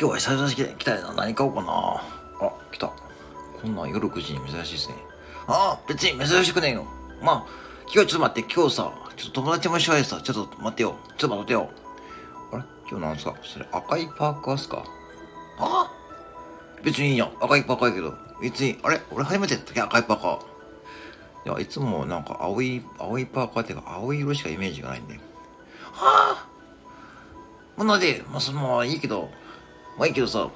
今日は久々に来たよな。何買おうかな。あ、来た。こんなん夜9時に珍しいですね。ああ、別に珍しくねえよ。まあ、今日ちょっと待って、今日さ、ちょっと友達も一緒でさ、ちょっと待ってよ。ちょっと待ってよ。あれ？今日なんすか？それ赤いパーカーっすか？あ？あ別にいいや。赤いパーカーやけど。別に、あれ？俺初めてやったっけ？赤いパーカー。いや、いつもなんか青い、青いパーカーっていうか青い色しかイメージがないんで。はあ？あ、なんで、まあ、そのいいけど、まあいいけどさ、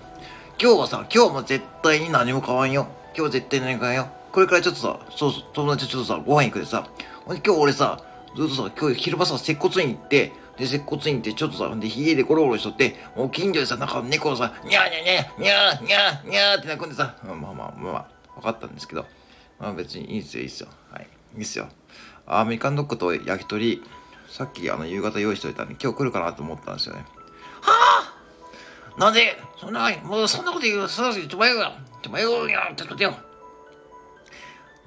今日はさ、今日も絶対に何も買わんよ。今日は絶対何も買わんよ。これからちょっとさ、そうそう、友達とちょっとさ、ご飯行くでさ、ほんで今日俺さ、ずっとさ、今日昼間さ、接骨院行って、で、接骨院行ってちょっとさ、で、家でゴロゴロしとって、もう近所でさ、なんか猫がさ、にゃーにゃーにゃーにゃーにゃーにゃって泣くんでさ、まあまあまあまあ、分かったんですけど、まあ別にいいですよ、いいですよ。はい。いいっすよ。アメリカンドッグと焼き鳥、さっきあの夕方用意しといたんで、今日来るかなと思ったんですよね。はあなんでそんな、もうそんなこと言う、そんなこと言う、よ。ちょ、迷うよ。ちょっとよ。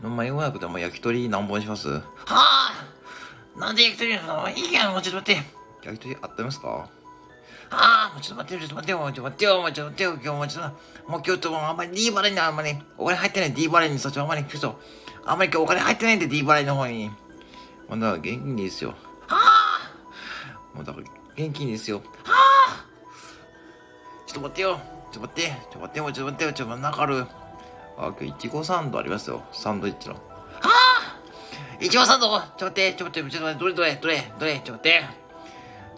迷わなくても焼き鳥何本します？はあなんで焼き鳥なのいいやん、もうちょっと待って。焼き鳥あってますか？ああ、もうちょっと待ってよ、ちょっと待ってよ、ちょっと待ってよ、もうちょっと待ってよ、今日もちょっと、もう今日とあんまり D バレにあんまり、お金入ってない D バレにそっちあんまり、ちょっと、あんまり今日お金入ってないんで D バレの方に。まだ現金ですよ。はあもうだから現金ですよ。はあと待ってよ。ちょっと待って。ちょっと待ってよ。ちょっと待ってよ。ちょっと待って。かる。あ、今日いちごサンドありますよ。サンドイッチの。はあいちごサンドちょっと待って。ちょっと待って。ちょっと待って。どれどれどれどれちょっと待って。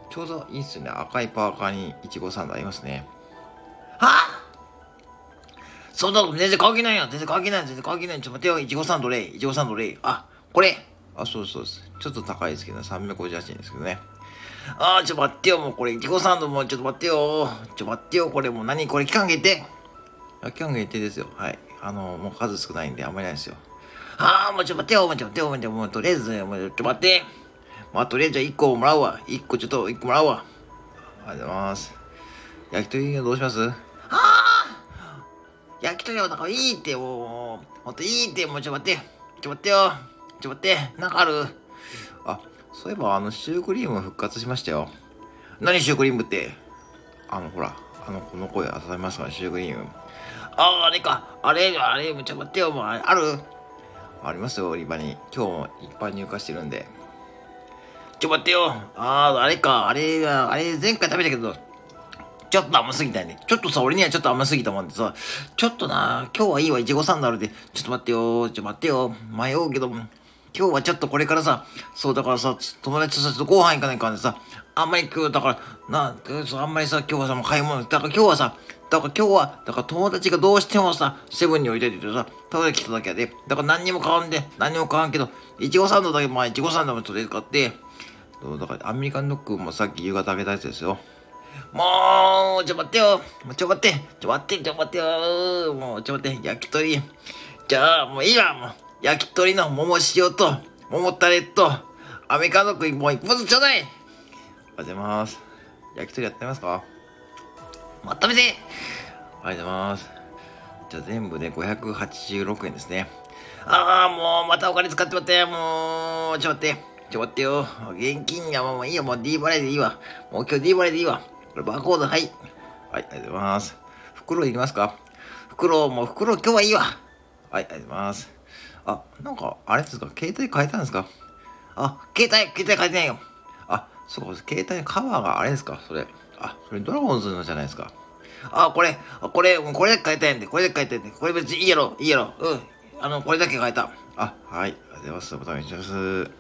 ちょうどいいっすよね。赤いパーカーにいちごサンドありますね。はあそんなこと全然関係ないやん。全然関係ない。全然関係ない。ちょっと待ってよ。いちごサンドレイ。いちごサンドレイ。あ、これ。あ、そうそうです。ちょっと高いですけど、358円ですけどね。あー、ちょっと待ってよ、もうこれ、いちごサンドもちょっと待ってよ。ちょっと待ってよ、これもう何これ期間限定？期間限定ですよ。はい。あの、もう数少ないんであんまりないですよ。あー、もうちょっと待ってよ、もうちょっと待ってよ、もうとりあえず、もうちょっと待って。まあ、とりあえずじゃあ1個もらうわ。1個ちょっと、1個もらうわ。ありがとうございます。焼き鳥はどうします？ああ焼き鳥はなんかいいって、もう、ほんといいって、もうちょっと待って。ちょっと待ってよ。ちょっと待って、なんかある？あ、そういえばあのシュークリーム復活しましたよ。何シュークリームって？あの、ほら、あの、この声温めますから、シュークリーム。ああ、あれか。あれ、あれ、ちょっと待ってよ、もう、ある？ありますよ、売り場に。今日もいっぱい入荷してるんで。ちょ、待ってよ。ああ、あれか。あれ、あれ、前回食べたけど、ちょっと甘すぎたよね。ちょっとさ、俺にはちょっと甘すぎたもんでさ、ちょっとな、今日はいいわ、いちごサンダルで。ちょっと待ってよ、ちょっと待ってよ。迷うけども、今日はちょっとこれからさ、そうだからさ、友達とさ、ちょっとご飯行かないかんさ、あんまり今日、だから、な、あんまりさ、今日はさ、もう買い物、だから今日はさ、だから今日は、だから友達がどうしてもさ、セブンに置いといててさ、ただ来ただけで。だから何にも買わんで、何にも買わんけど、いちごサンドだけ、まあ、いちごサンドもとりあえず買って、だからアメリカンドッグもさっき夕方あげたやつですよ。もう、ちょ待ってよ。もうちょ待って。ちょ待って、ちょ待ってよ。もうちょ待って。焼き鳥。じゃあ、もういいわ。もう焼き鳥の桃塩と、桃タレと、アメリカンドッグもう一本ずつちょうだい。ありがとうございます。焼き鳥やってますか？まためて。ありがとうございます。じゃあ全部で586円ですね。ああ、もうまたお金使ってもらって。もう、ちょっと待って。ちょっと待ってよ。現金やもういいよ。もう D 払いでいいわ。もう今日 D 払いでいいわ。これバーコード、はい。はい、ありがとうございます。袋いりますか？袋、もう袋今日はいいわ。はい、ありがとうございます。あ、なんか、あれですか？携帯変えたんですか？あ、携帯、携帯変えてないよ。あ、そうか、携帯カバーがあれですか？それ。あ、それドラゴンズのじゃないですか。あ、これ、これ、これで変えたいんで、これで変えたいんで、これ別にいいやろ、いいやろ。うん。あの、これだけ変えた。あ、はい。ありがとうございます。お願いします。